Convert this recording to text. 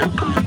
Apple.